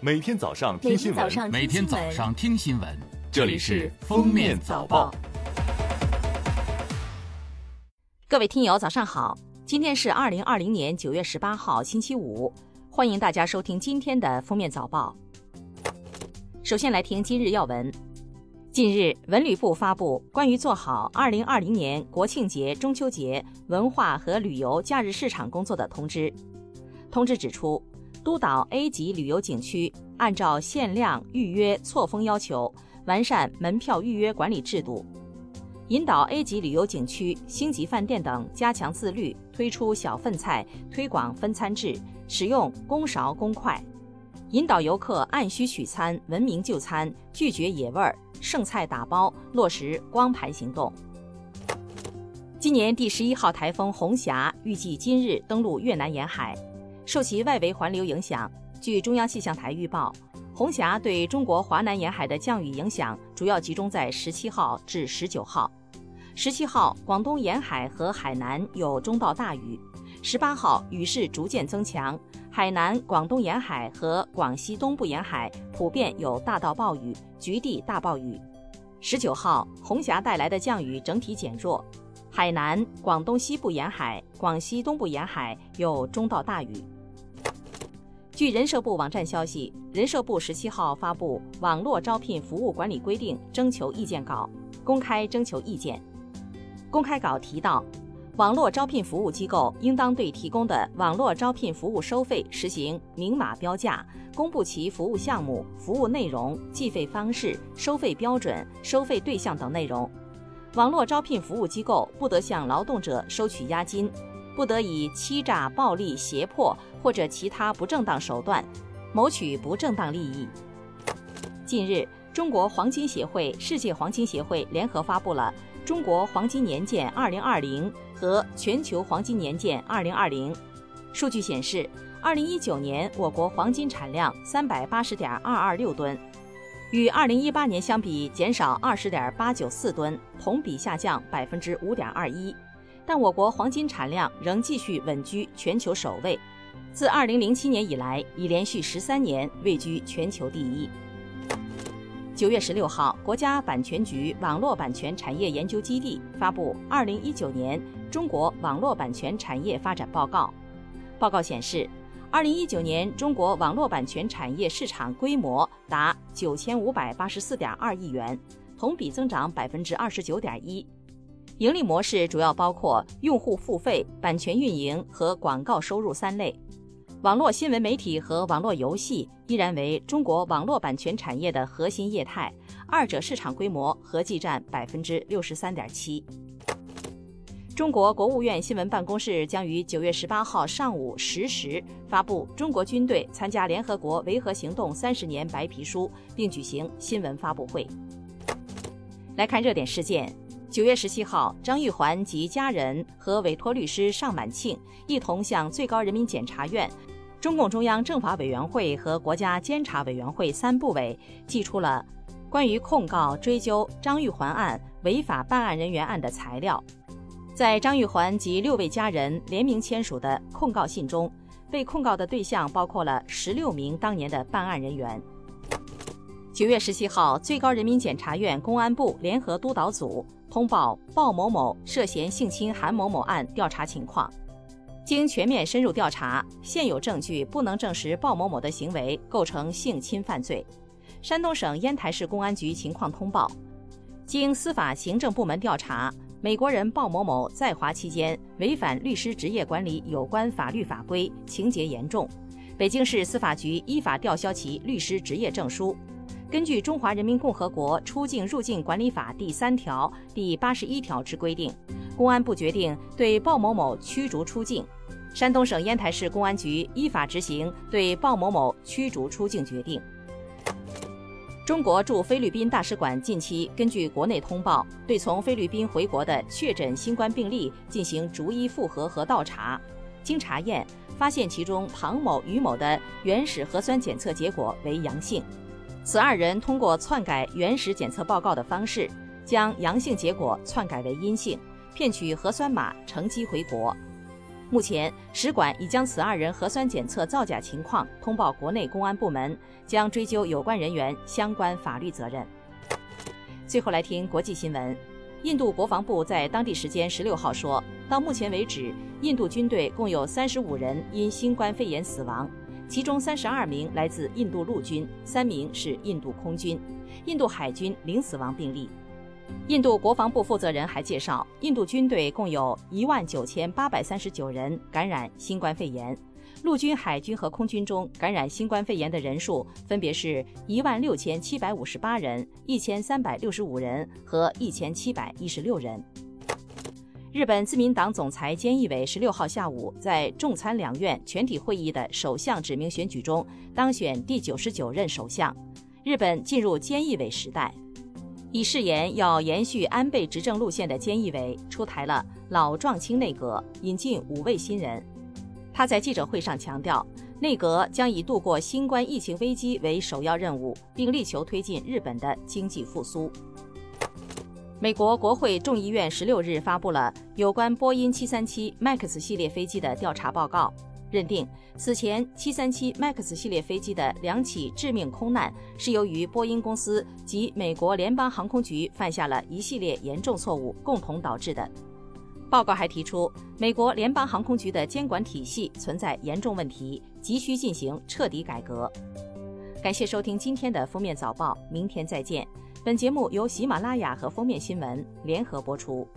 每天早上听新闻，每天早上听新闻，这里是《封面早报》。各位听友，早上好！今天是二零二零年九月十八号，星期五，欢迎大家收听今天的《封面早报》。首先来听今日要闻。近日，文旅部发布关于做好二零二零年国庆节、中秋节文化和旅游假日市场工作的通知。通知指出。督导 A 级旅游景区按照限量预约错峰要求，完善门票预约管理制度，引导 A 级旅游景区、星级饭店等加强自律，推出小份菜，推广分餐制，使用公勺公筷，引导游客按需取餐，文明就餐，拒绝野味儿，剩菜打包，落实光盘行动。今年第十一号台风“红霞”预计今日登陆越南沿海。受其外围环流影响，据中央气象台预报，红霞对中国华南沿海的降雨影响主要集中在十七号至十九号。十七号，广东沿海和海南有中到大雨；十八号，雨势逐渐增强，海南、广东沿海和广西东部沿海普遍有大到暴雨，局地大暴雨。十九号，红霞带来的降雨整体减弱，海南、广东西部沿海、广西东部沿海有中到大雨。据人社部网站消息，人社部十七号发布《网络招聘服务管理规定》征求意见稿，公开征求意见。公开稿提到，网络招聘服务机构应当对提供的网络招聘服务收费实行明码标价，公布其服务项目、服务内容、计费方式、收费标准、收费对象等内容。网络招聘服务机构不得向劳动者收取押金。不得以欺诈、暴力、胁迫或者其他不正当手段谋取不正当利益。近日，中国黄金协会、世界黄金协会联合发布了《中国黄金年鉴2020》和《全球黄金年鉴2020》。数据显示，2019年我国黄金产量380.226吨，与2018年相比减少20.894吨，同比下降5.21%。但我国黄金产量仍继续稳居全球首位，自2007年以来，已连续十三年位居全球第一。九月十六号，国家版权局网络版权产业研究基地发布《二零一九年中国网络版权产业发展报告》。报告显示，二零一九年中国网络版权产业市场规模达九千五百八十四点二亿元，同比增长百分之二十九点一。盈利模式主要包括用户付费、版权运营和广告收入三类。网络新闻媒体和网络游戏依然为中国网络版权产业的核心业态，二者市场规模合计占百分之六十三点七。中国国务院新闻办公室将于九月十八号上午十时发布中国军队参加联合国维和行动三十年白皮书，并举行新闻发布会。来看热点事件。九月十七号，张玉环及家人和委托律师尚满庆一同向最高人民检察院、中共中央政法委员会和国家监察委员会三部委寄出了关于控告追究张玉环案违法办案人员案的材料。在张玉环及六位家人联名签署的控告信中，被控告的对象包括了十六名当年的办案人员。九月十七号，最高人民检察院公安部联合督导组。通报鲍某某涉嫌性侵韩某某案调查情况，经全面深入调查，现有证据不能证实鲍某某的行为构成性侵犯罪。山东省烟台市公安局情况通报，经司法行政部门调查，美国人鲍某某在华期间违反律师执业管理有关法律法规，情节严重，北京市司法局依法吊销其律师执业证书。根据《中华人民共和国出境入境管理法》第三条、第八十一条之规定，公安部决定对鲍某某驱逐出境。山东省烟台市公安局依法执行对鲍某某驱逐出境决定。中国驻菲律宾大使馆近期根据国内通报，对从菲律宾回国的确诊新冠病例进行逐一复核和倒查，经查验，发现其中庞某、于某的原始核酸检测结果为阳性。此二人通过篡改原始检测报告的方式，将阳性结果篡改为阴性，骗取核酸码乘机回国。目前，使馆已将此二人核酸检测造假情况通报国内公安部门，将追究有关人员相关法律责任。最后来听国际新闻，印度国防部在当地时间十六号说，到目前为止，印度军队共有三十五人因新冠肺炎死亡，其中三十二名来自印度陆军，三名是印度空军，印度海军零死亡病例。印度国防部负责人还介绍，印度军队共有一万九千八百三十九人感染新冠肺炎，陆军、海军和空军中感染新冠肺炎的人数分别是一万六千七百五十八人、一千三百六十五人和一千七百一十六人。日本自民党总裁菅义伟十六号下午在众参两院全体会议的首相指名选举中当选第九十九任首相，日本进入菅义伟时代。以誓言要延续安倍执政路线的菅义伟出台了老壮青内阁，引进五位新人。他在记者会上强调，内阁将以度过新冠疫情危机为首要任务，并力求推进日本的经济复苏。美国国会众议院十六日发布了有关波音七三七 MAX 系列飞机的调查报告。认定此前737 MAX 系列飞机的两起致命空难是由于波音公司及美国联邦航空局犯下了一系列严重错误共同导致的。报告还提出，美国联邦航空局的监管体系存在严重问题，急需进行彻底改革。感谢收听今天的封面早报，明天再见。本节目由喜马拉雅和封面新闻联合播出。